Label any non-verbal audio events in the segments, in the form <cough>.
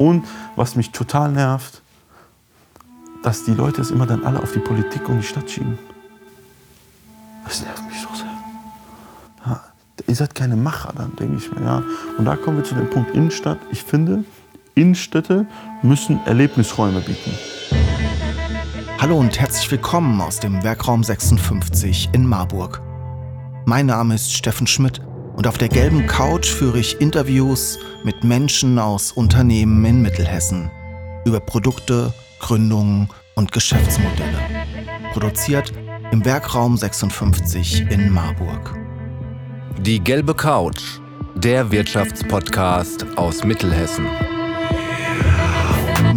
Und was mich total nervt, dass die Leute es immer dann alle auf die Politik und die Stadt schieben. Das nervt mich so sehr. Ja, ihr seid keine Macher dann, denke ich mir. Ja. Und da kommen wir zu dem Punkt Innenstadt. Ich finde, Innenstädte müssen Erlebnisräume bieten. Hallo und herzlich willkommen aus dem Werkraum 56 in Marburg. Mein Name ist Steffen Schmidt und auf der gelben Couch führe ich Interviews mit Menschen aus Unternehmen in Mittelhessen über Produkte, Gründungen und Geschäftsmodelle. Produziert im Werkraum 56 in Marburg. Die gelbe Couch, der Wirtschaftspodcast aus Mittelhessen.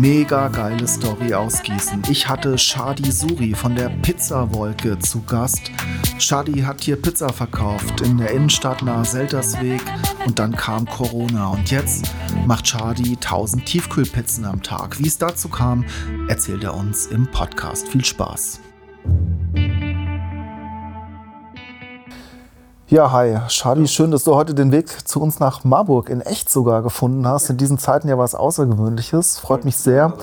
Mega geile Story aus Gießen. Ich hatte Shadi Suri von der Pizzawolke zu Gast. Shadi hat hier Pizza verkauft in der Innenstadt nahe Seltersweg und dann kam Corona und jetzt macht Shadi 1000 Tiefkühlpizzen am Tag. Wie es dazu kam, erzählt er uns im Podcast. Viel Spaß. Ja, hi. Shadi, schön, dass du heute den Weg zu uns nach Marburg in echt sogar gefunden hast. In diesen Zeiten ja was Außergewöhnliches. Freut mich sehr.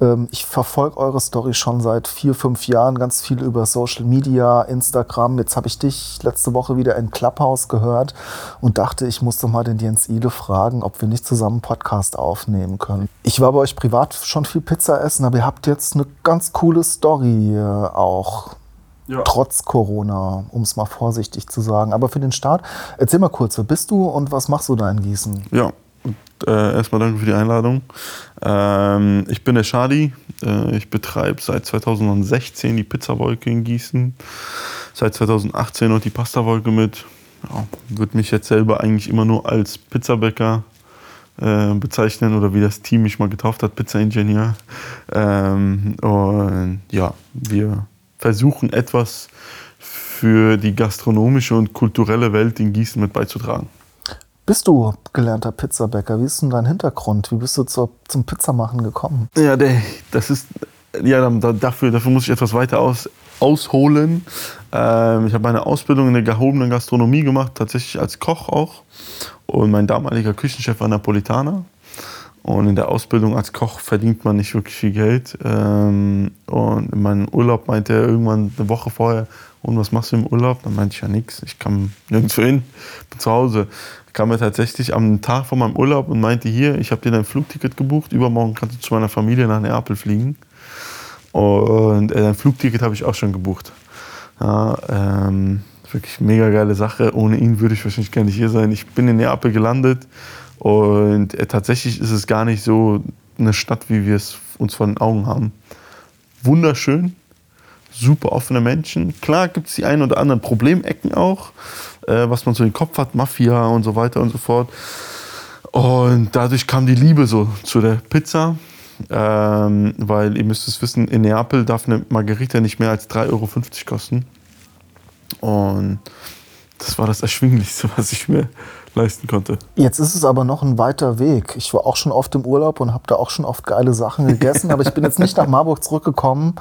Ähm, ich verfolge eure Story schon seit vier, fünf Jahren, ganz viel über Social Media, Instagram. Jetzt habe ich dich letzte Woche wieder in Clubhouse gehört und dachte, ich muss doch mal den Jens Ide fragen, ob wir nicht zusammen einen Podcast aufnehmen können. Ich war bei euch privat schon viel Pizza essen, aber ihr habt jetzt eine ganz coole Story äh, auch. Ja. Trotz Corona, um es mal vorsichtig zu sagen. Aber für den Start, erzähl mal kurz, wer bist du und was machst du da in Gießen? Ja, äh, erstmal danke für die Einladung. Ähm, ich bin der Shadi. Äh, ich betreibe seit 2016 die Pizzawolke in Gießen. Seit 2018 noch die Pastawolke mit. Ja, Würde mich jetzt selber eigentlich immer nur als Pizzabäcker äh, bezeichnen oder wie das Team mich mal getauft hat, Pizza-Ingenieur. Ähm, und ja, wir versuchen etwas für die gastronomische und kulturelle Welt in Gießen mit beizutragen. Bist du gelernter Pizzabäcker? Wie ist denn dein Hintergrund? Wie bist du zur, zum Pizzamachen gekommen? Ja, das ist ja dafür, dafür muss ich etwas weiter aus, ausholen. Ähm, ich habe meine Ausbildung in der gehobenen Gastronomie gemacht, tatsächlich als Koch auch. Und mein damaliger Küchenchef war Napolitaner. Und in der Ausbildung als Koch verdient man nicht wirklich viel Geld. Ähm, und in meinem Urlaub meinte er irgendwann eine Woche vorher, und was machst du im Urlaub? Dann meinte ich ja nichts, ich kam nirgendwo hin, bin zu Hause. Kam er tatsächlich am Tag vor meinem Urlaub und meinte, hier, ich habe dir dein Flugticket gebucht, übermorgen kannst du zu meiner Familie nach Neapel fliegen. Und äh, dein Flugticket habe ich auch schon gebucht. Ja, ähm, wirklich mega geile Sache. Ohne ihn würde ich wahrscheinlich gar nicht hier sein. Ich bin in Neapel gelandet und äh, tatsächlich ist es gar nicht so eine Stadt, wie wir es uns vor den Augen haben. Wunderschön, super offene Menschen. Klar gibt es die ein oder anderen Problemecken auch, äh, was man so im Kopf hat, Mafia und so weiter und so fort. Und dadurch kam die Liebe so zu der Pizza. Ähm, weil ihr müsst es wissen, in Neapel darf eine Margarita nicht mehr als 3,50 Euro kosten. Und das war das Erschwinglichste, <laughs> was ich mir leisten konnte. Jetzt ist es aber noch ein weiter Weg. Ich war auch schon oft im Urlaub und habe da auch schon oft geile Sachen gegessen, aber ich bin jetzt nicht nach Marburg zurückgekommen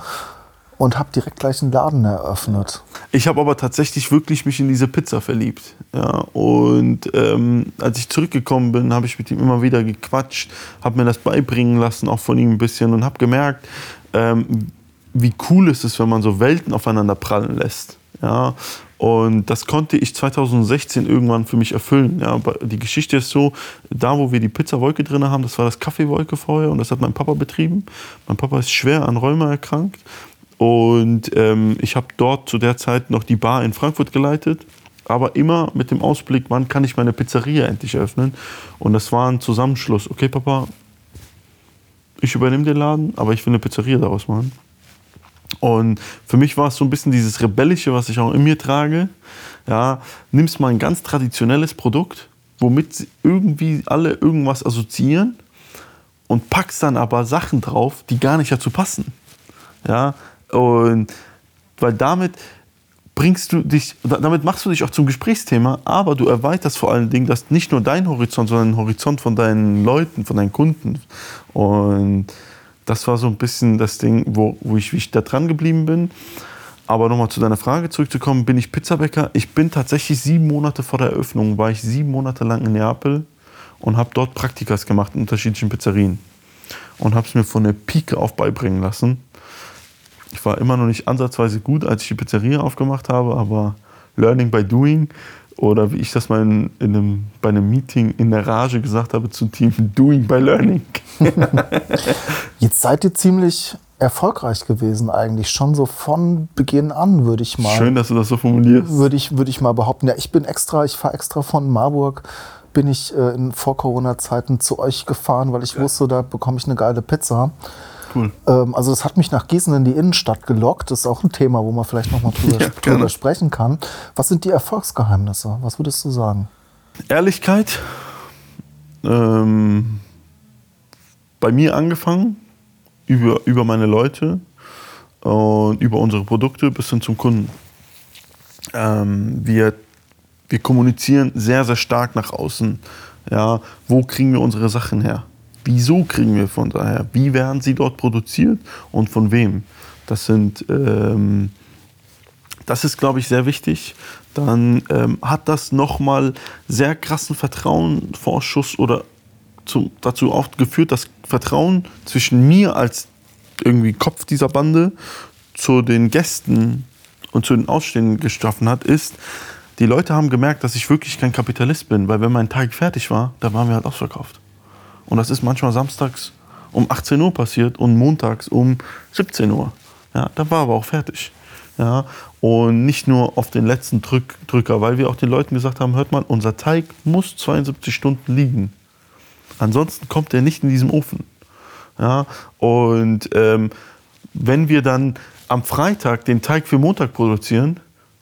und habe direkt gleich einen Laden eröffnet. Ich habe aber tatsächlich wirklich mich in diese Pizza verliebt. Ja, und ähm, als ich zurückgekommen bin, habe ich mit ihm immer wieder gequatscht, habe mir das beibringen lassen, auch von ihm ein bisschen und habe gemerkt, ähm, wie cool es ist, wenn man so Welten aufeinander prallen lässt. Ja, und das konnte ich 2016 irgendwann für mich erfüllen. Ja, die Geschichte ist so, da wo wir die Pizzawolke drin haben, das war das Kaffeewolke vorher und das hat mein Papa betrieben. Mein Papa ist schwer an Rheuma erkrankt und ähm, ich habe dort zu der Zeit noch die Bar in Frankfurt geleitet, aber immer mit dem Ausblick, wann kann ich meine Pizzeria endlich öffnen. Und das war ein Zusammenschluss. Okay, Papa, ich übernehme den Laden, aber ich will eine Pizzeria daraus machen. Und für mich war es so ein bisschen dieses Rebellische, was ich auch in mir trage. Ja, nimmst mal ein ganz traditionelles Produkt, womit irgendwie alle irgendwas assoziieren und packst dann aber Sachen drauf, die gar nicht dazu passen. Ja, und weil damit bringst du dich, damit machst du dich auch zum Gesprächsthema, aber du erweiterst vor allen Dingen das nicht nur dein Horizont, sondern den Horizont von deinen Leuten, von deinen Kunden. Und das war so ein bisschen das Ding, wo, wo ich, ich da dran geblieben bin. Aber nochmal zu deiner Frage zurückzukommen, bin ich Pizzabäcker? Ich bin tatsächlich sieben Monate vor der Eröffnung, war ich sieben Monate lang in Neapel und habe dort Praktikas gemacht in unterschiedlichen Pizzerien und habe es mir von der Pike auf beibringen lassen. Ich war immer noch nicht ansatzweise gut, als ich die Pizzeria aufgemacht habe, aber Learning by Doing oder wie ich das mal in, in einem, bei einem Meeting in der Rage gesagt habe zum Team, Doing by Learning. <laughs> Jetzt seid ihr ziemlich erfolgreich gewesen eigentlich, schon so von Beginn an, würde ich mal. Schön, dass du das so formulierst. Würde ich, würde ich mal behaupten. Ja, ich bin extra, ich fahre extra von Marburg, bin ich äh, in Vor-Corona-Zeiten zu euch gefahren, weil ich wusste, da bekomme ich eine geile Pizza. Cool. Ähm, also das hat mich nach Gießen in die Innenstadt gelockt. Das ist auch ein Thema, wo man vielleicht nochmal drüber, <laughs> Ja, drüber sprechen kann. Was sind die Erfolgsgeheimnisse? Was würdest du sagen? Ehrlichkeit. Ähm, bei mir angefangen, über, über meine Leute und über unsere Produkte bis hin zum Kunden. Ähm, wir, wir kommunizieren sehr, sehr stark nach außen. Ja, wo kriegen wir unsere Sachen her? Wieso kriegen wir von daher? Wie werden sie dort produziert und von wem? Das sind ähm, das ist, glaube ich, sehr wichtig. Dann ähm, hat das nochmal sehr krassen Vertrauenvorschuss oder zu, dazu auch geführt, dass Vertrauen zwischen mir als irgendwie Kopf dieser Bande zu den Gästen und zu den Ausstehenden geschaffen hat, ist, die Leute haben gemerkt, dass ich wirklich kein Kapitalist bin, weil wenn mein Teig fertig war, da waren wir halt ausverkauft. Und das ist manchmal samstags um 18 Uhr passiert und montags um 17 Uhr. Ja, da war aber auch fertig. Ja, und nicht nur auf den letzten Drück, Drücker, weil wir auch den Leuten gesagt haben, hört mal, unser Teig muss 72 Stunden liegen. Ansonsten kommt er nicht in diesem Ofen. Ja, und ähm, wenn wir dann am Freitag den Teig für Montag produzieren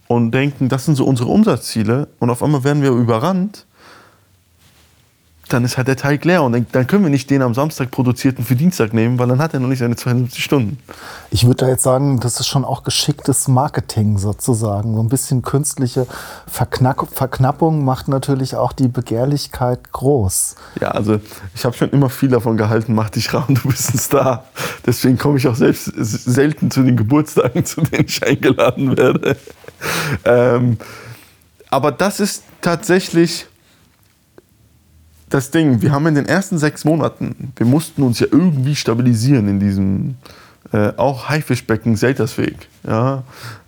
und denken, das sind so unsere Umsatzziele und auf einmal werden wir überrannt, dann ist halt der Teig leer und dann, können wir nicht den am Samstag produzierten für Dienstag nehmen, weil dann hat er noch nicht seine 72 Stunden. Ich würde da jetzt sagen, das ist schon auch geschicktes Marketing sozusagen. So ein bisschen künstliche Verknack Verknappung macht natürlich auch die Begehrlichkeit groß. Ja, also ich habe schon immer viel davon gehalten, mach dich rar und du bist ein Star. Deswegen komme ich auch selbst selten zu den Geburtstagen, <laughs> zu denen ich eingeladen werde. Ähm, aber das ist tatsächlich das Ding. Wir haben in den ersten sechs Monaten, wir mussten uns ja irgendwie stabilisieren in diesem äh, auch Haifischbecken Seltersweg. Ja?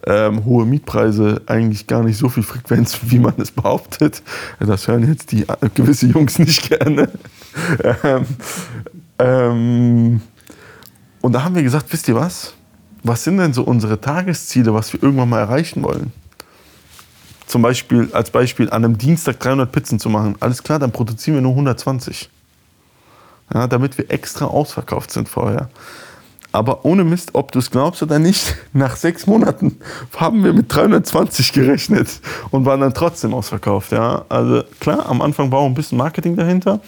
Ähm, hohe Mietpreise, eigentlich gar nicht so viel Frequenz, <laughs> wie man es behauptet. Das hören jetzt die äh, gewisse Jungs nicht gerne. <laughs> ähm, ähm, und da haben wir gesagt, wisst ihr was? Was sind denn so unsere Tagesziele, was wir irgendwann mal erreichen wollen? Zum Beispiel, als Beispiel, an einem Dienstag 300 Pizzen zu machen. Alles klar, dann produzieren wir nur 120. Ja, damit wir extra ausverkauft sind vorher. Aber ohne Mist, ob du es glaubst oder nicht, <laughs> nach sechs Monaten haben wir mit 320 gerechnet und waren dann trotzdem ausverkauft. Ja? Also klar, am Anfang war auch ein bisschen Marketing dahinter,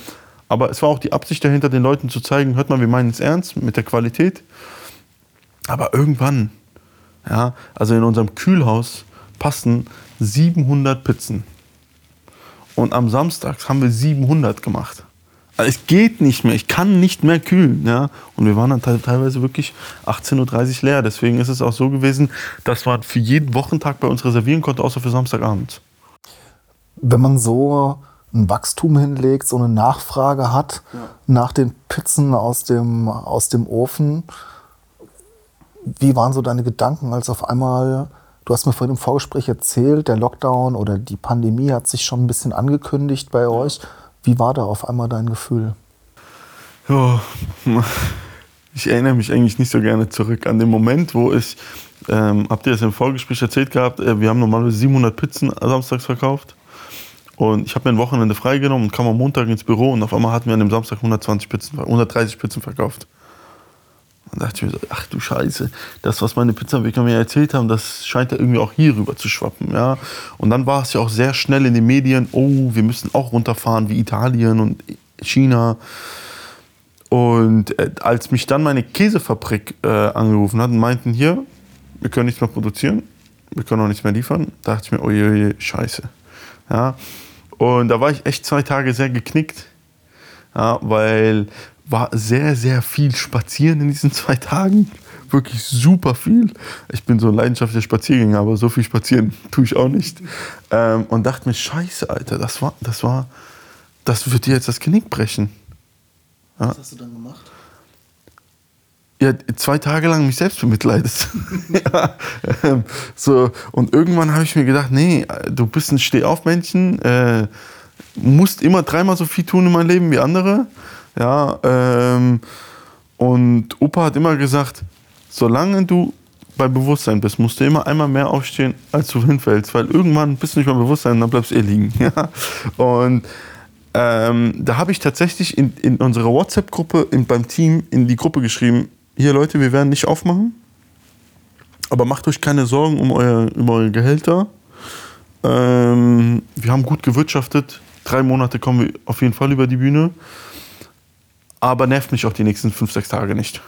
aber es war auch die Absicht dahinter, den Leuten zu zeigen, hört mal, wir meinen es ernst mit der Qualität. Aber irgendwann, ja, also in unserem Kühlhaus passen 700 Pizzen. Und am Samstag haben wir 700 gemacht. Also es geht nicht mehr, ich kann nicht mehr kühlen. Ja? Und wir waren dann te- teilweise wirklich 18.30 Uhr leer. Deswegen ist es auch so gewesen, dass man für jeden Wochentag bei uns reservieren konnte, außer für Samstagabend. Wenn man so ein Wachstum hinlegt, so eine Nachfrage hat nach den Pizzen aus dem, aus dem Ofen, wie waren so deine Gedanken, als auf einmal, du hast mir vorhin im Vorgespräch erzählt, der Lockdown oder die Pandemie hat sich schon ein bisschen angekündigt bei euch. Wie war da auf einmal dein Gefühl? Ja, ich erinnere mich eigentlich nicht so gerne zurück an den Moment, wo ich, ähm, habt ihr das im Vorgespräch erzählt gehabt, äh, wir haben normalerweise 700 Pizzen samstags verkauft. Und ich habe mir ein Wochenende freigenommen und kam am Montag ins Büro und auf einmal hatten wir an dem Samstag 120 Pizzen, 130 Pizzen verkauft. Und dachte ich mir so, ach du Scheiße, das, was meine Pizzaentwickler mir erzählt haben, das scheint ja irgendwie auch hier rüber zu schwappen. Ja? Und dann war es ja auch sehr schnell in den Medien, oh, wir müssen auch runterfahren wie Italien und China. Und äh, als mich dann meine Käsefabrik äh, angerufen hat und meinten, hier, wir können nichts mehr produzieren, wir können auch nichts mehr liefern, dachte ich mir, oje, oje scheiße. Ja? Und da war ich echt zwei Tage sehr geknickt, ja, weil war sehr, sehr viel spazieren in diesen zwei Tagen. Wirklich super viel. Ich bin so ein leidenschaftlicher Spaziergänger, aber so viel spazieren <laughs> tue ich auch nicht. Ähm, und dachte mir, scheiße, Alter, das war, das war, das wird dir jetzt das Genick brechen. Was hast du dann gemacht? ja, zwei Tage lang mich selbst bemitleidet. <laughs> ja, ähm, so, und irgendwann habe ich mir gedacht, nee, du bist ein Stehaufmännchen, äh, musst immer dreimal so viel tun in meinem Leben wie andere. Ja, ähm, und Opa hat immer gesagt, solange du bei Bewusstsein bist, musst du immer einmal mehr aufstehen, als du <laughs> hinfällst, weil irgendwann bist du nicht mehr Bewusstsein und dann bleibst du eh liegen. <laughs> Ja? Und ähm, da habe ich tatsächlich in, in unserer WhatsApp-Gruppe beim Team in die Gruppe geschrieben, hier Leute, wir werden nicht aufmachen, aber macht euch keine Sorgen um, euer, um eure Gehälter. Ähm, wir haben gut gewirtschaftet, drei Monate kommen wir auf jeden Fall über die Bühne, aber nervt mich auch die nächsten fünf, sechs Tage nicht.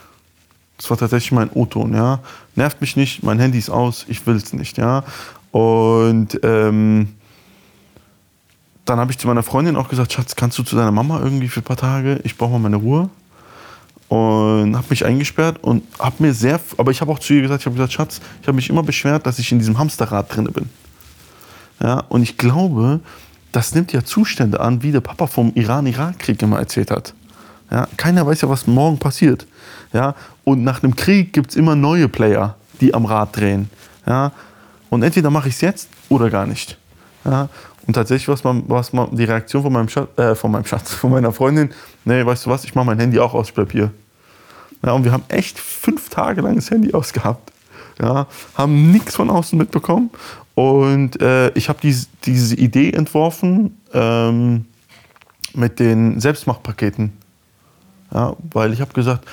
Das war tatsächlich mein O-Ton, ja. Nervt mich nicht, mein Handy ist aus, ich will es nicht, ja. Und ähm, dann habe ich zu meiner Freundin auch gesagt, Schatz, kannst du zu deiner Mama irgendwie für ein paar Tage? Ich brauche mal meine Ruhe. Und habe mich eingesperrt und habe mir sehr, aber ich habe auch zu ihr gesagt, ich habe gesagt, Schatz, ich habe mich immer beschwert, dass ich in diesem Hamsterrad drin bin. Ja, und ich glaube, das nimmt ja Zustände an, wie der Papa vom Iran-Irak-Krieg immer erzählt hat. Ja, keiner weiß ja, was morgen passiert. Ja, und nach einem Krieg gibt es immer neue Player, die am Rad drehen. Ja, und entweder mache ich es jetzt oder gar nicht. Ja, und tatsächlich war es mal, was mal die Reaktion von meinem, Schatz, äh, von meinem Schatz, <laughs> von meiner Freundin, nee, weißt du was, ich mache mein Handy auch aus, ich bleib hier. Ja, und wir haben echt fünf Tage lang das Handy ausgehabt. Ja, haben nichts von außen mitbekommen. Und äh, ich habe diese, diese Idee entworfen ähm, mit den Selbstmachpaketen. Ja, weil ich habe gesagt,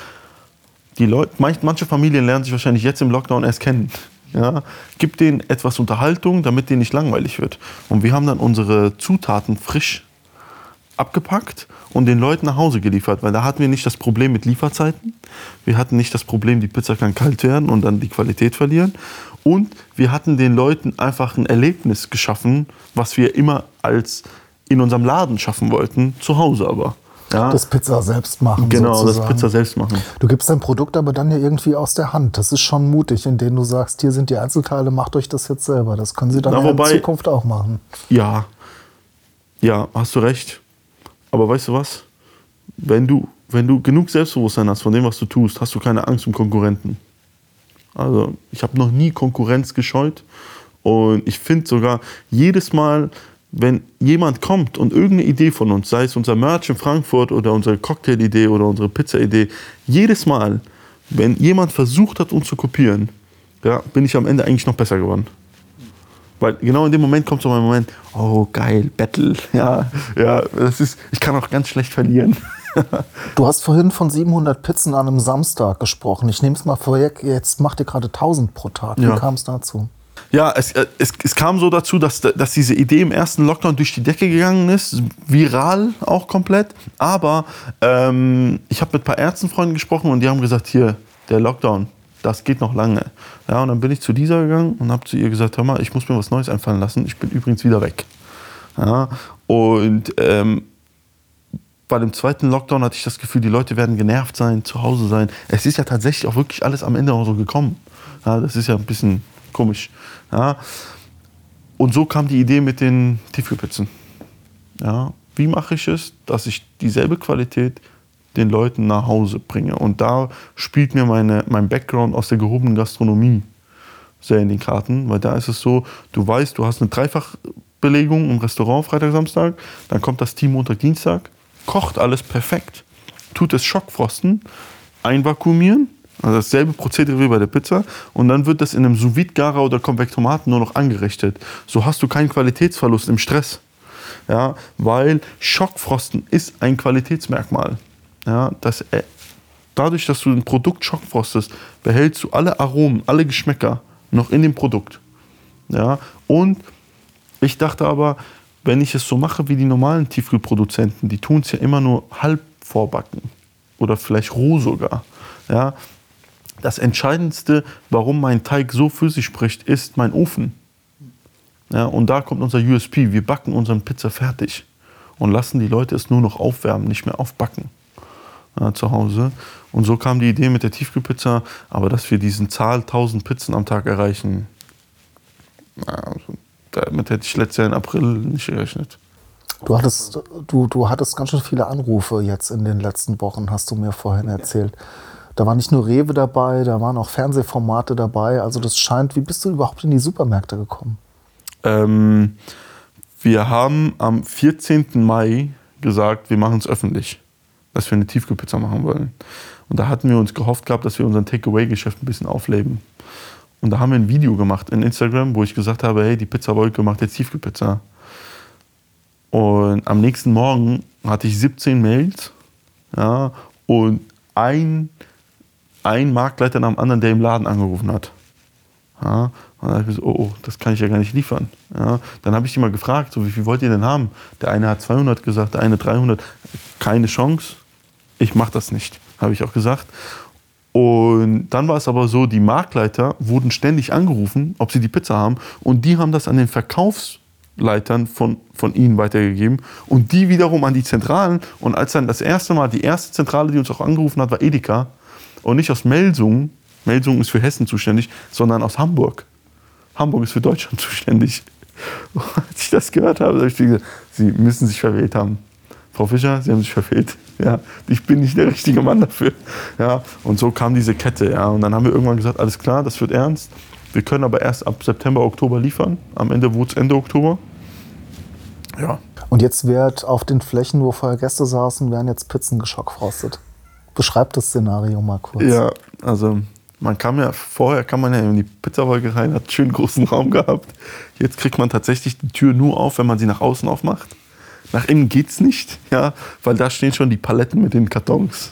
die Leute, manche Familien lernen sich wahrscheinlich jetzt im Lockdown erst kennen. Ja, gib denen etwas Unterhaltung, damit denen nicht langweilig wird. Und wir haben dann unsere Zutaten frisch abgepackt und den Leuten nach Hause geliefert, weil da hatten wir nicht das Problem mit Lieferzeiten. Wir hatten nicht das Problem, die Pizza kann kalt werden und dann die Qualität verlieren. Und wir hatten den Leuten einfach ein Erlebnis geschaffen, was wir immer als in unserem Laden schaffen wollten, zu Hause aber. Ja. Das Pizza selbst machen. Genau, sozusagen. das Pizza selbst machen. Du gibst dein Produkt aber dann ja irgendwie aus der Hand. Das ist schon mutig, indem du sagst, hier sind die Einzelteile, macht euch das jetzt selber. Das können sie dann Na, ja wobei- in Zukunft auch machen. Ja, ja, hast du recht. Aber weißt du was? Wenn du, wenn du genug Selbstbewusstsein hast von dem, was du tust, hast du keine Angst um Konkurrenten. Also ich habe noch nie Konkurrenz gescheut. Und ich finde sogar jedes Mal, wenn jemand kommt und irgendeine Idee von uns, sei es unser Merch in Frankfurt oder unsere Cocktail-Idee oder unsere Pizza-Idee, jedes Mal, wenn jemand versucht hat, uns zu kopieren, ja, bin ich am Ende eigentlich noch besser geworden. Weil genau in dem Moment kommt so mein Moment, oh geil, Battle. <laughs> Ja, ja, das ist, ich kann auch ganz schlecht verlieren. Du hast vorhin von 700 Pizzen an einem Samstag gesprochen. Ich nehme es mal vorweg, jetzt macht ihr gerade 1000 pro Tag. Wie Ja. kam es dazu? Ja, es, äh, es, es kam so dazu, dass, dass diese Idee im ersten Lockdown durch die Decke gegangen ist, viral auch komplett. Aber ähm, ich habe mit ein paar Ärztenfreunden gesprochen und die haben gesagt, hier, der Lockdown, das geht noch lange. Ja, und dann bin ich zu dieser gegangen und habe zu ihr gesagt, hör mal, ich muss mir was Neues einfallen lassen. Ich bin übrigens wieder weg. Ja, und ähm, bei dem zweiten Lockdown hatte ich das Gefühl, die Leute werden genervt sein, zu Hause sein. Es ist ja tatsächlich auch wirklich alles am Ende auch so gekommen. Ja, das ist ja ein bisschen komisch. Ja. Und so kam die Idee mit den Tiefkühlpizzen. Ja. Wie mache ich es, dass ich dieselbe Qualität den Leuten nach Hause bringe? Und da spielt mir meine, mein Background aus der gehobenen Gastronomie sehr in den Karten, weil da ist es so, du weißt, du hast eine Dreifachbelegung im Restaurant Freitag, Samstag, dann kommt das Team Montag, Dienstag, kocht alles perfekt, tut es Schockfrosten, einvakuumieren, also dasselbe Prozedere wie bei der Pizza, und dann wird das in einem sous garer oder Konvektomaten nur noch angerichtet. So hast du keinen Qualitätsverlust im Stress. Ja, weil Schockfrosten ist ein Qualitätsmerkmal. Ja, das, äh, dadurch, dass du ein Produkt schockfrostest, behältst du alle Aromen, alle Geschmäcker noch in dem Produkt. Ja, und ich dachte aber, wenn ich es so mache wie die normalen Tiefkühlproduzenten, die tun es ja immer nur halb vorbacken oder vielleicht roh sogar. Ja, das Entscheidendste, warum mein Teig so für sich spricht, ist mein Ofen. Ja, und da kommt unser USP. Wir backen unseren Pizza fertig und lassen die Leute es nur noch aufwärmen, nicht mehr aufbacken ja, zu Hause. Und so kam die Idee mit der Tiefkühlpizza, aber dass wir diesen Zahl 1000 Pizzen am Tag erreichen, also, damit hätte ich letztes Jahr im April nicht gerechnet. Du hattest, du, du hattest ganz schön viele Anrufe jetzt in den letzten Wochen, hast du mir vorhin erzählt. Da war nicht nur Rewe dabei, da waren auch Fernsehformate dabei. Also das scheint, wie bist du überhaupt in die Supermärkte gekommen? Ähm, wir haben am 14. Mai gesagt, wir machen es öffentlich, dass wir eine Tiefkühlpizza machen wollen. Und da hatten wir uns gehofft gehabt, dass wir unseren Takeaway-Geschäft ein bisschen aufleben. Und da haben wir ein Video gemacht in Instagram, wo ich gesagt habe, hey, die Pizzawolke macht jetzt Tiefkühlpizza. Und am nächsten Morgen hatte ich 17 Mails ja, und ein, ein Marktleiter nach dem anderen, der im Laden angerufen hat. Ja, und dann habe ich gesagt, oh, oh, das kann ich ja gar nicht liefern. Ja, dann habe ich die mal gefragt, so, wie viel wollt ihr denn haben? Der eine hat 200 gesagt, der eine 300. Keine Chance, ich mache das nicht, habe ich auch gesagt. Und dann war es aber so, die Marktleiter wurden ständig angerufen, ob sie die Pizza haben. Und die haben das an den Verkaufsleitern von, von ihnen weitergegeben. Und die wiederum an die Zentralen. Und als dann das erste Mal, die erste Zentrale, die uns auch angerufen hat, war Edeka. Und nicht aus Melsungen. Melsungen ist für Hessen zuständig, sondern aus Hamburg. Hamburg ist für Deutschland <laughs> zuständig. Und als ich das gehört habe, habe ich gesagt, Sie müssen sich verwählt haben. Frau Fischer, Sie haben sich verfehlt. Ja, ich bin nicht der richtige Mann dafür. Ja, und so kam diese Kette. Ja, und dann haben wir irgendwann gesagt, alles klar, das wird ernst. Wir können aber erst ab September, Oktober liefern. Am Ende wurde es Ende Oktober. Ja. Und jetzt wird auf den Flächen, wo vorher Gäste saßen, werden jetzt Pizzen geschockfrostet. Beschreib das Szenario mal kurz. Ja, also man kam ja, vorher kam man ja in die Pizzawolke rein, hat einen schönen großen Raum gehabt. Jetzt kriegt man tatsächlich die Tür nur auf, wenn man sie nach außen aufmacht. Nach innen geht's nicht, ja, weil da stehen schon die Paletten mit den Kartons,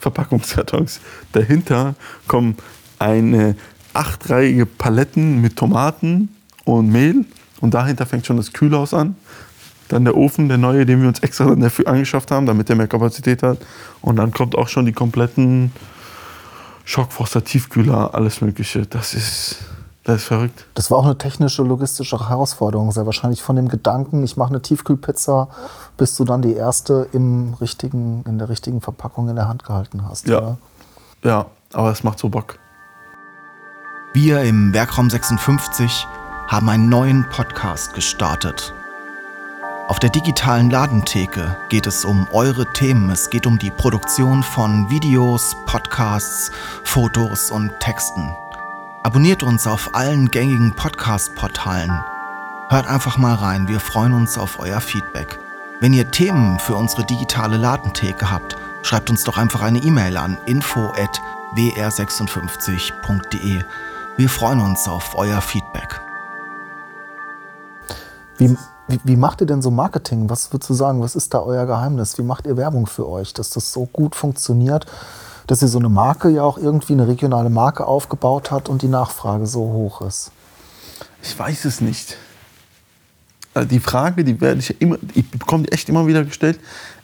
Verpackungskartons. Dahinter kommen eine achtreihige Paletten mit Tomaten und Mehl und dahinter fängt schon das Kühlhaus an. Dann der Ofen, der neue, den wir uns extra dafür angeschafft haben, damit der mehr Kapazität hat. Und dann kommt auch schon die kompletten Schockfroster, Tiefkühler, alles Mögliche. Das ist, das ist verrückt. Das war auch eine technische, logistische Herausforderung. Sehr wahrscheinlich von dem Gedanken, ich mache eine Tiefkühlpizza, bis du dann die erste im richtigen, in der richtigen Verpackung in der Hand gehalten hast. Ja. Oder? Ja, aber es macht so Bock. Wir im Werkraum 56 haben einen neuen Podcast gestartet. Auf der digitalen Ladentheke geht es um eure Themen. Es geht um die Produktion von Videos, Podcasts, Fotos und Texten. Abonniert uns auf allen gängigen Podcast-Portalen. Hört einfach mal rein, wir freuen uns auf euer Feedback. Wenn ihr Themen für unsere digitale Ladentheke habt, schreibt uns doch einfach eine E-Mail an info@wr56.de. Wir freuen uns auf euer Feedback. Wie, wie, wie macht ihr denn so Marketing? Was würdest du sagen? Was ist da euer Geheimnis? Wie macht ihr Werbung für euch, dass das so gut funktioniert, dass ihr so eine Marke ja auch irgendwie eine regionale Marke aufgebaut hat und die Nachfrage so hoch ist? Ich weiß es nicht. Also Die Frage, die werde ich immer, ich bekomme die echt immer wieder gestellt.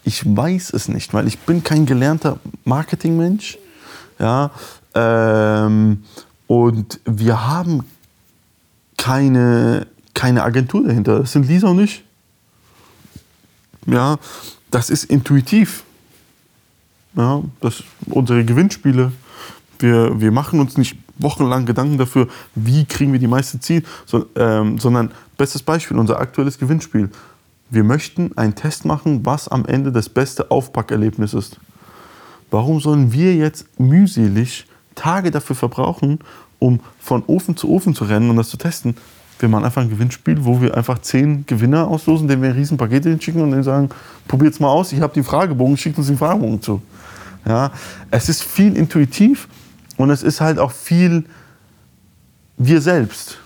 Ich weiß es nicht, weil ich bin kein gelernter Marketingmensch. Ja, ähm, und wir haben keine, keine Agentur dahinter. Das sind Lisa und ich. Ja, das ist intuitiv. Ja, das unsere Gewinnspiele. Wir, wir machen uns nicht wochenlang Gedanken dafür, wie kriegen wir die meiste Ziel, so, ähm, sondern bestes Beispiel, unser aktuelles Gewinnspiel. Wir möchten einen Test machen, was am Ende das beste Aufpackerlebnis ist. Warum sollen wir jetzt mühselig Tage dafür verbrauchen, um von Ofen zu Ofen zu rennen und das zu testen? Wir machen einfach ein Gewinnspiel, wo wir einfach zehn Gewinner auslosen, denen wir ein riesen Paket hinschicken und denen sagen, probiert's mal aus, ich habe den Fragebogen, schickt uns den Fragebogen zu. Ja, es ist viel intuitiv und es ist halt auch viel wir selbst.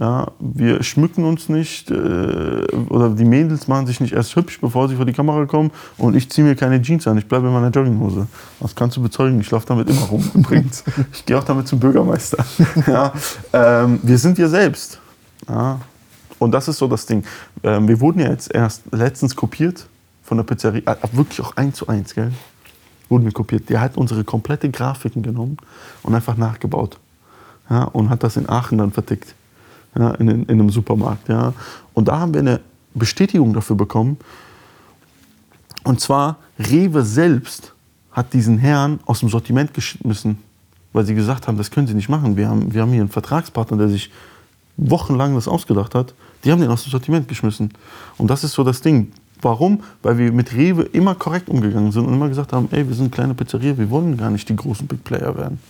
Ja, wir schmücken uns nicht äh, oder die Mädels machen sich nicht erst hübsch, bevor sie vor die Kamera kommen und ich ziehe mir keine Jeans an, ich bleibe in meiner Jogginghose. Das kannst du bezeugen, ich laufe damit immer rum <laughs> übrigens. Ich gehe auch damit zum Bürgermeister. <laughs> Ja, ähm, wir sind wir selbst. Ja, und das ist so das Ding. Ähm, wir wurden ja jetzt erst letztens kopiert von der Pizzeria, äh, wirklich auch eins zu eins, gell? Wurden wir kopiert. Der hat unsere komplette Grafiken genommen und einfach nachgebaut. Ja, und hat das in Aachen dann vertickt ja, in, in einem Supermarkt. Ja. Und da haben wir eine Bestätigung dafür bekommen. Und zwar, Rewe selbst hat diesen Herrn aus dem Sortiment geschmissen, weil sie gesagt haben, das können sie nicht machen. Wir haben, wir haben hier einen Vertragspartner, der sich wochenlang das ausgedacht hat. Die haben den aus dem Sortiment geschmissen. Und das ist so das Ding. Warum? Weil wir mit Rewe immer korrekt umgegangen sind und immer gesagt haben, ey, wir sind eine kleine Pizzeria, wir wollen gar nicht die großen Big Player werden.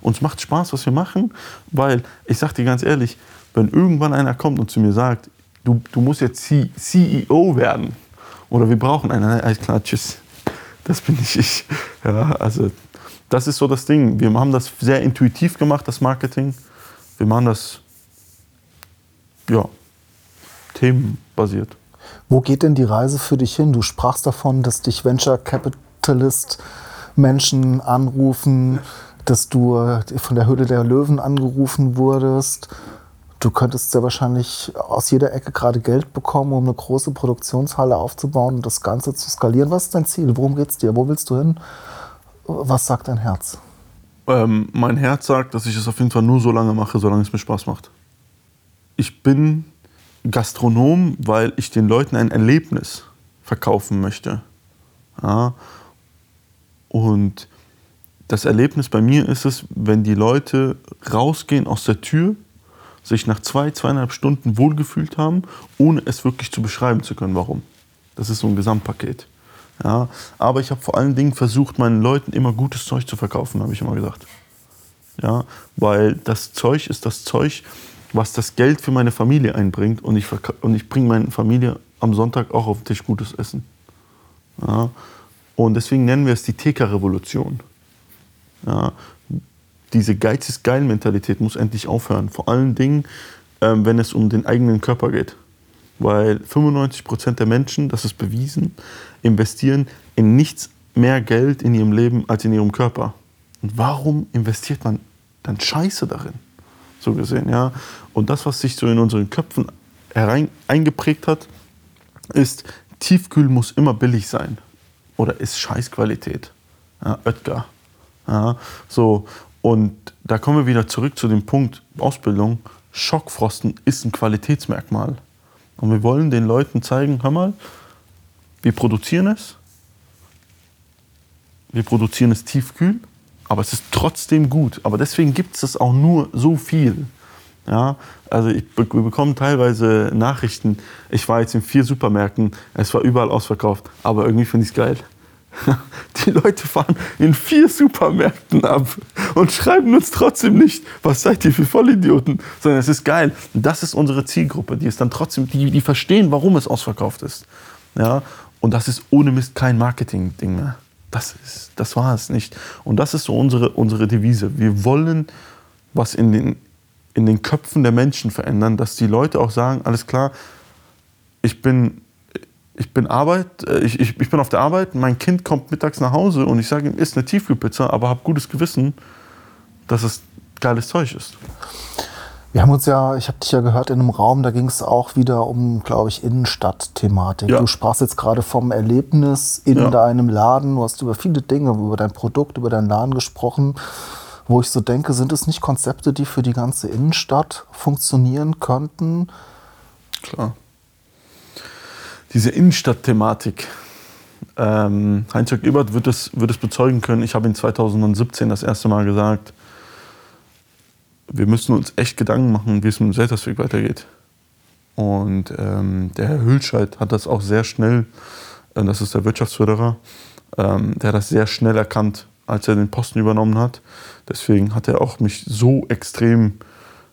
Uns macht Spaß, was wir machen, weil, ich sag dir ganz ehrlich, wenn irgendwann einer kommt und zu mir sagt, du, du musst jetzt C CEO werden oder wir brauchen einen, alles klar, tschüss. Das bin nicht ich. Ja, also das ist so das Ding. Wir haben das sehr intuitiv gemacht, das Marketing. Wir machen das, ja, themenbasiert. Wo geht denn die Reise für dich hin? Du sprachst davon, dass dich Venture Capitalist Menschen anrufen, dass du äh, von der Höhle der Löwen angerufen wurdest. Du könntest sehr wahrscheinlich aus jeder Ecke gerade Geld bekommen, um eine große Produktionshalle aufzubauen und das Ganze zu skalieren. Was ist dein Ziel? Worum geht es dir? Wo willst du hin? Was sagt dein Herz? Ähm, mein Herz sagt, dass ich es auf jeden Fall nur so lange mache, solange es mir Spaß macht. Ich bin Gastronom, weil ich den Leuten ein Erlebnis verkaufen möchte. Ja? Und das Erlebnis bei mir ist es, wenn die Leute rausgehen aus der Tür, sich nach zwei, zweieinhalb Stunden wohlgefühlt haben, ohne es wirklich zu beschreiben zu können, warum. Das ist so ein Gesamtpaket. Ja, aber ich habe vor allen Dingen versucht, meinen Leuten immer gutes Zeug zu verkaufen, habe ich immer gesagt. Ja, weil das Zeug ist das Zeug, was das Geld für meine Familie einbringt und ich, und ich bringe meine Familie am Sonntag auch auf den Tisch gutes Essen. Ja, und deswegen nennen wir es die TK-Revolution. Ja, diese Geiz ist geil Mentalität muss endlich aufhören. Vor allen Dingen, ähm, wenn es um den eigenen Körper geht. Weil 95 Prozent der Menschen, das ist bewiesen, investieren in nichts mehr Geld in ihrem Leben als in ihrem Körper. Und warum investiert man dann Scheiße darin? So gesehen, ja. Und das, was sich so in unseren Köpfen herein, eingeprägt hat, ist, Tiefkühl muss immer billig sein. Oder ist Scheißqualität. Ja, Oetker. Ja, so. Und da kommen wir wieder zurück zu dem Punkt Ausbildung. Schockfrosten ist ein Qualitätsmerkmal. Und wir wollen den Leuten zeigen, hör mal, wir produzieren es. Wir produzieren es tiefkühl, aber es ist trotzdem gut. Aber deswegen gibt es auch nur so viel. Ja, also ich, wir bekommen teilweise Nachrichten. Ich war jetzt in vier Supermärkten, es war überall ausverkauft, aber irgendwie finde ich es geil. <laughs> Die Leute fahren in vier Supermärkten ab und schreiben uns trotzdem nicht, was seid ihr für Vollidioten, sondern es ist geil. Das ist unsere Zielgruppe, die ist dann trotzdem, die, die verstehen, warum es ausverkauft ist. Ja, und das ist ohne Mist kein Marketing-Ding mehr. Das, ist, das war es nicht. Und das ist so unsere, unsere Devise. Wir wollen was in den, in den Köpfen der Menschen verändern, dass die Leute auch sagen, alles klar, ich bin ich bin Arbeit, äh, ich, ich, ich bin auf der Arbeit, mein Kind kommt mittags nach Hause und ich sage ihm, isst eine Tiefkühlpizza, aber habe gutes Gewissen, dass es geiles Zeug ist. Wir haben uns ja, ich habe dich ja gehört in einem Raum, da ging es auch wieder um, glaube ich, Innenstadt-Thematik. Ja. Du sprachst jetzt gerade vom Erlebnis in ja. deinem Laden. Du hast über viele Dinge, über dein Produkt, über deinen Laden gesprochen, wo ich so denke, sind es nicht Konzepte, die für die ganze Innenstadt funktionieren könnten? Klar diese Innenstadtthematik. Ähm, Heinz-Jörg Ebert wird es, wird es bezeugen können. Ich habe ihn 2017 das erste Mal gesagt, wir müssen uns echt Gedanken machen, wie es mit dem Seltersweg weitergeht. Und ähm, der Herr Hülscheid hat das auch sehr schnell, äh, das ist der Wirtschaftsförderer, ähm, der hat das sehr schnell erkannt, als er den Posten übernommen hat. Deswegen hat er auch mich so extrem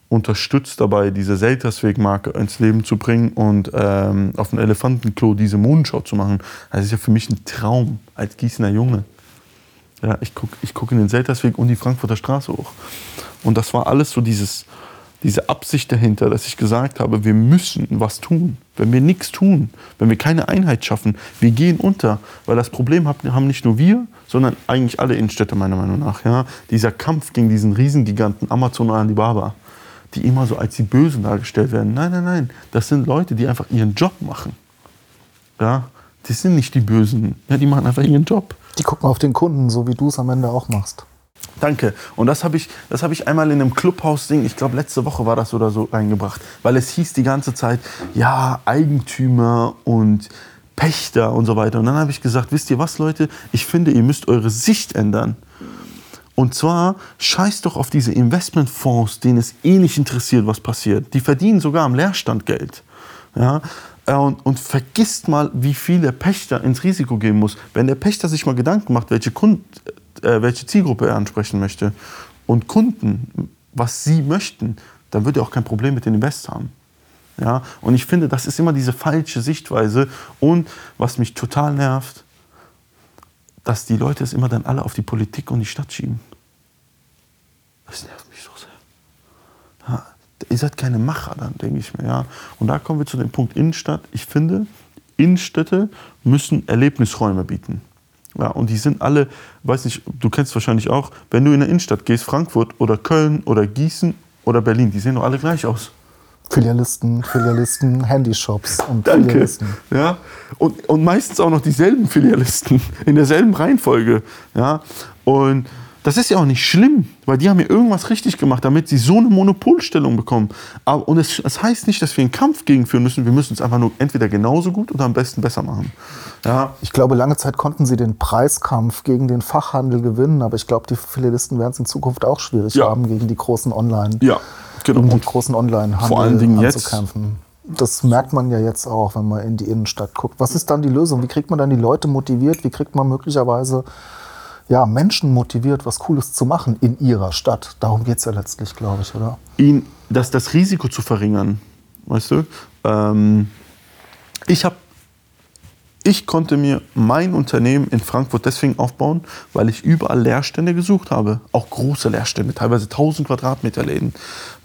unterstützt dabei, diese Seltersweg-Marke ins Leben zu bringen und ähm, auf dem Elefantenklo diese Mondschau zu machen. Das ist ja für mich ein Traum als Gießener Junge. Ja, ich gucke ich guck in den Seltersweg und die Frankfurter Straße hoch. Und das war alles so dieses, diese Absicht dahinter, dass ich gesagt habe, wir müssen was tun. Wenn wir nichts tun, wenn wir keine Einheit schaffen, wir gehen unter. Weil das Problem haben nicht nur wir, sondern eigentlich alle Innenstädte meiner Meinung nach. Ja? Dieser Kampf gegen diesen Riesengiganten Amazon und Alibaba die immer so als die Bösen dargestellt werden. Nein, nein, nein. Das sind Leute, die einfach ihren Job machen. Ja, die sind nicht die Bösen. Ja, die machen einfach ihren Job. Die gucken auf den Kunden, so wie du es am Ende auch machst. Danke. Und das habe ich, hab ich einmal in einem Clubhaus-Ding, ich glaube letzte Woche war das oder so, reingebracht. Weil es hieß die ganze Zeit, ja, Eigentümer und Pächter und so weiter. Und dann habe ich gesagt, wisst ihr was, Leute? Ich finde, ihr müsst eure Sicht ändern. Und zwar scheiß doch auf diese Investmentfonds, denen es eh nicht interessiert, was passiert. Die verdienen sogar am Leerstand Geld. Ja? Äh, und, und vergisst mal, wie viel der Pächter ins Risiko gehen muss. Wenn der Pächter sich mal Gedanken macht, welche, Kund, äh, welche Zielgruppe er ansprechen möchte und Kunden, was sie möchten, dann wird er auch kein Problem mit den Invest haben. Ja? Und ich finde, das ist immer diese falsche Sichtweise. Und was mich total nervt, dass die Leute es immer dann alle auf die Politik und die Stadt schieben. Das nervt mich so sehr. Ja, ihr seid keine Macher dann, denke ich mir. Ja. Und da kommen wir zu dem Punkt Innenstadt. Ich finde, Innenstädte müssen Erlebnisräume bieten. Ja, und die sind alle, weiß nicht, du kennst wahrscheinlich auch, wenn du in der Innenstadt gehst, Frankfurt oder Köln oder Gießen oder Berlin, die sehen doch alle gleich aus. Filialisten, Filialisten, Handyshops und Danke. Filialisten. Ja, und, und meistens auch noch dieselben Filialisten in derselben Reihenfolge. Ja, und das ist ja auch nicht schlimm, weil die haben ja irgendwas richtig gemacht, damit sie so eine Monopolstellung bekommen. Aber, und es, das heißt nicht, dass wir einen Kampf gegenführen müssen. Wir müssen es einfach nur entweder genauso gut oder am besten besser machen. Ja, Ich glaube, lange Zeit konnten sie den Preiskampf gegen den Fachhandel gewinnen, aber ich glaube, die Filialisten werden es in Zukunft auch schwierig Ja. haben, gegen die großen Online, ja genau. gegen den großen Online-Handel Vor allen Dingen jetzt- anzukämpfen. Das merkt man ja jetzt auch, wenn man in die Innenstadt guckt. Was ist dann die Lösung? Wie kriegt man dann die Leute motiviert? Wie kriegt man möglicherweise ja, Menschen motiviert, was Cooles zu machen in ihrer Stadt? Darum geht es ja letztlich, glaube ich, oder? ihn, das, das Risiko zu verringern. Weißt du? Ähm, ich habe ich konnte mir mein Unternehmen in Frankfurt deswegen aufbauen, weil ich überall Leerstände gesucht habe. Auch große Leerstände, teilweise 1000 Quadratmeter Läden.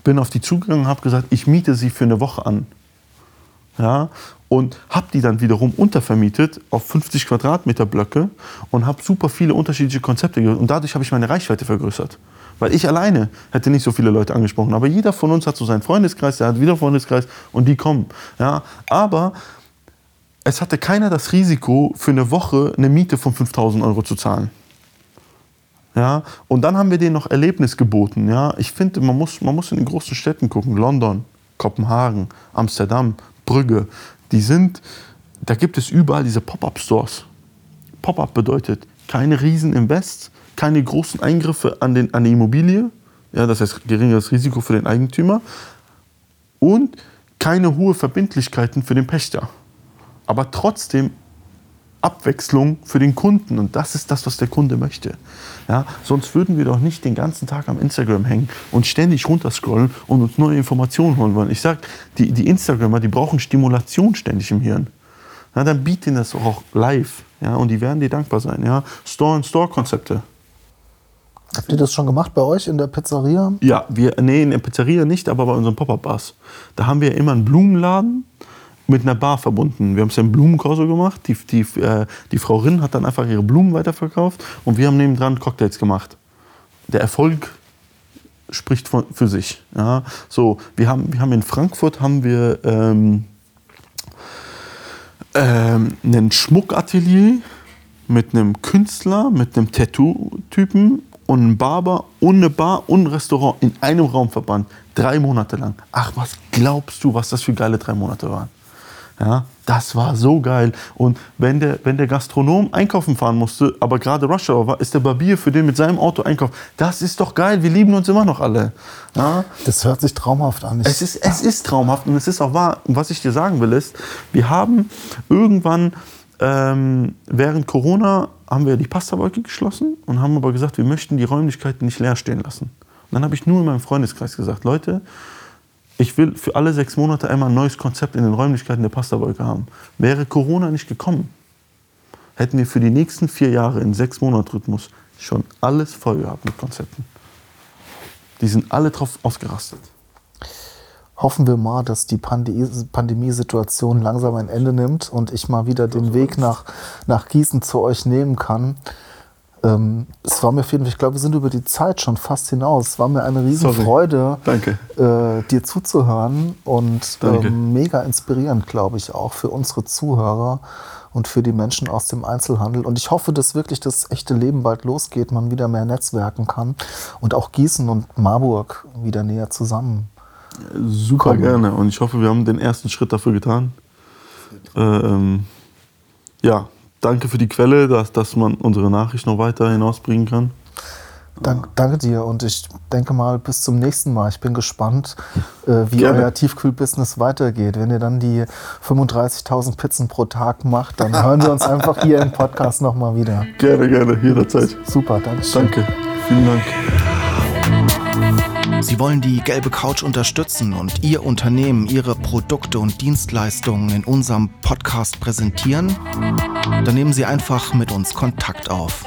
Bin auf die zugegangen und habe gesagt, ich miete sie für eine Woche an. Ja, und habe die dann wiederum untervermietet auf 50 Quadratmeter Blöcke und habe super viele unterschiedliche Konzepte ge- und dadurch habe ich meine Reichweite vergrößert. Weil ich alleine hätte nicht so viele Leute angesprochen, aber jeder von uns hat so seinen Freundeskreis, der hat wieder Freundeskreis und die kommen. Ja, aber es hatte keiner das Risiko, für eine Woche eine Miete von 5000 Euro zu zahlen. Ja, und dann haben wir denen noch Erlebnis geboten. Ja, ich finde, man muss, man muss in den großen Städten gucken. London, Kopenhagen, Amsterdam, Brügge. Die sind, da gibt es überall diese Pop-up-Stores. Pop-up bedeutet keine Rieseninvests, keine großen Eingriffe an, den, an die Immobilie. Ja, das heißt geringeres Risiko für den Eigentümer. Und keine hohe Verbindlichkeiten für den Pächter. Aber trotzdem Abwechslung für den Kunden. Und das ist das, was der Kunde möchte. Ja, sonst würden wir doch nicht den ganzen Tag am Instagram hängen und ständig runterscrollen und uns neue Informationen holen wollen. Ich sag, die, die Instagramer, die brauchen Stimulation ständig im Hirn. Ja, dann biet ihnen das auch live. Ja, und die werden dir dankbar sein. Ja, Store-in-Store-Konzepte. Habt ihr das schon gemacht bei euch in der Pizzeria? Ja, wir, nee, in der Pizzeria nicht, aber bei unseren Pop-Up-Bars. Da haben wir immer einen Blumenladen mit einer Bar verbunden. Wir haben es ja im Blumenkorso gemacht. Die, die, äh, die Frau Rinn hat dann einfach ihre Blumen weiterverkauft und wir haben nebendran Cocktails gemacht. Der Erfolg spricht von, für sich. Ja, so, wir, haben, wir haben in Frankfurt haben wir ähm, ähm, einen Schmuckatelier mit einem Künstler, mit einem Tattoo-Typen und einem Barber und eine Bar und ein Restaurant in einem Raum verbannt. Drei Monate lang. Ach, was glaubst du, was das für geile drei Monate waren? Ja, das war so geil. Und wenn der, wenn der Gastronom einkaufen fahren musste, aber gerade Rush Hour war, ist der Barbier für den mit seinem Auto einkaufen. Das ist doch geil. Wir lieben uns immer noch alle. Ja, Das hört sich traumhaft an. Es ist, es ist traumhaft und es ist auch wahr. Und was ich dir sagen will, ist, wir haben irgendwann ähm, während Corona haben wir die Pasta-Wolke geschlossen und haben aber gesagt, wir möchten die Räumlichkeiten nicht leer stehen lassen. Und dann habe ich nur in meinem Freundeskreis gesagt, Leute, ich will für alle sechs Monate einmal ein neues Konzept in den Räumlichkeiten der Pasta-Wolke haben. Wäre Corona nicht gekommen, hätten wir für die nächsten vier Jahre in sechs Monat-Rhythmus schon alles voll gehabt mit Konzepten. Die sind alle drauf ausgerastet. hoffen wir mal, dass die Pande- Pandemiesituation langsam ein Ende nimmt und ich mal wieder den Weg nach, nach Gießen zu euch nehmen kann. Ähm, es war mir auf jeden Fall, ich glaube, wir sind über die Zeit schon fast hinaus. Es war mir eine Riesenfreude, äh, dir zuzuhören und ähm, mega inspirierend, glaube ich, auch für unsere Zuhörer und für die Menschen aus dem Einzelhandel. Und ich hoffe, dass wirklich das echte Leben bald losgeht, man wieder mehr netzwerken kann und auch Gießen und Marburg wieder näher zusammen Super kommen. gerne und ich hoffe, wir haben den ersten Schritt dafür getan. Äh, ähm, ja, danke für die Quelle, dass, dass man unsere Nachricht noch weiter hinausbringen kann. Dank, danke dir und ich denke mal bis zum nächsten Mal. Ich bin gespannt, äh, wie Gerne. euer Tiefkühlbusiness weitergeht. Wenn ihr dann die 35.000 Pizzen pro Tag macht, dann hören wir uns einfach hier im Podcast nochmal wieder. Gerne, gerne, jederzeit. Super, danke. Danke. Vielen Dank. Sie wollen die gelbe Couch unterstützen und Ihr Unternehmen, Ihre Produkte und Dienstleistungen in unserem Podcast präsentieren? Dann nehmen Sie einfach mit uns Kontakt auf.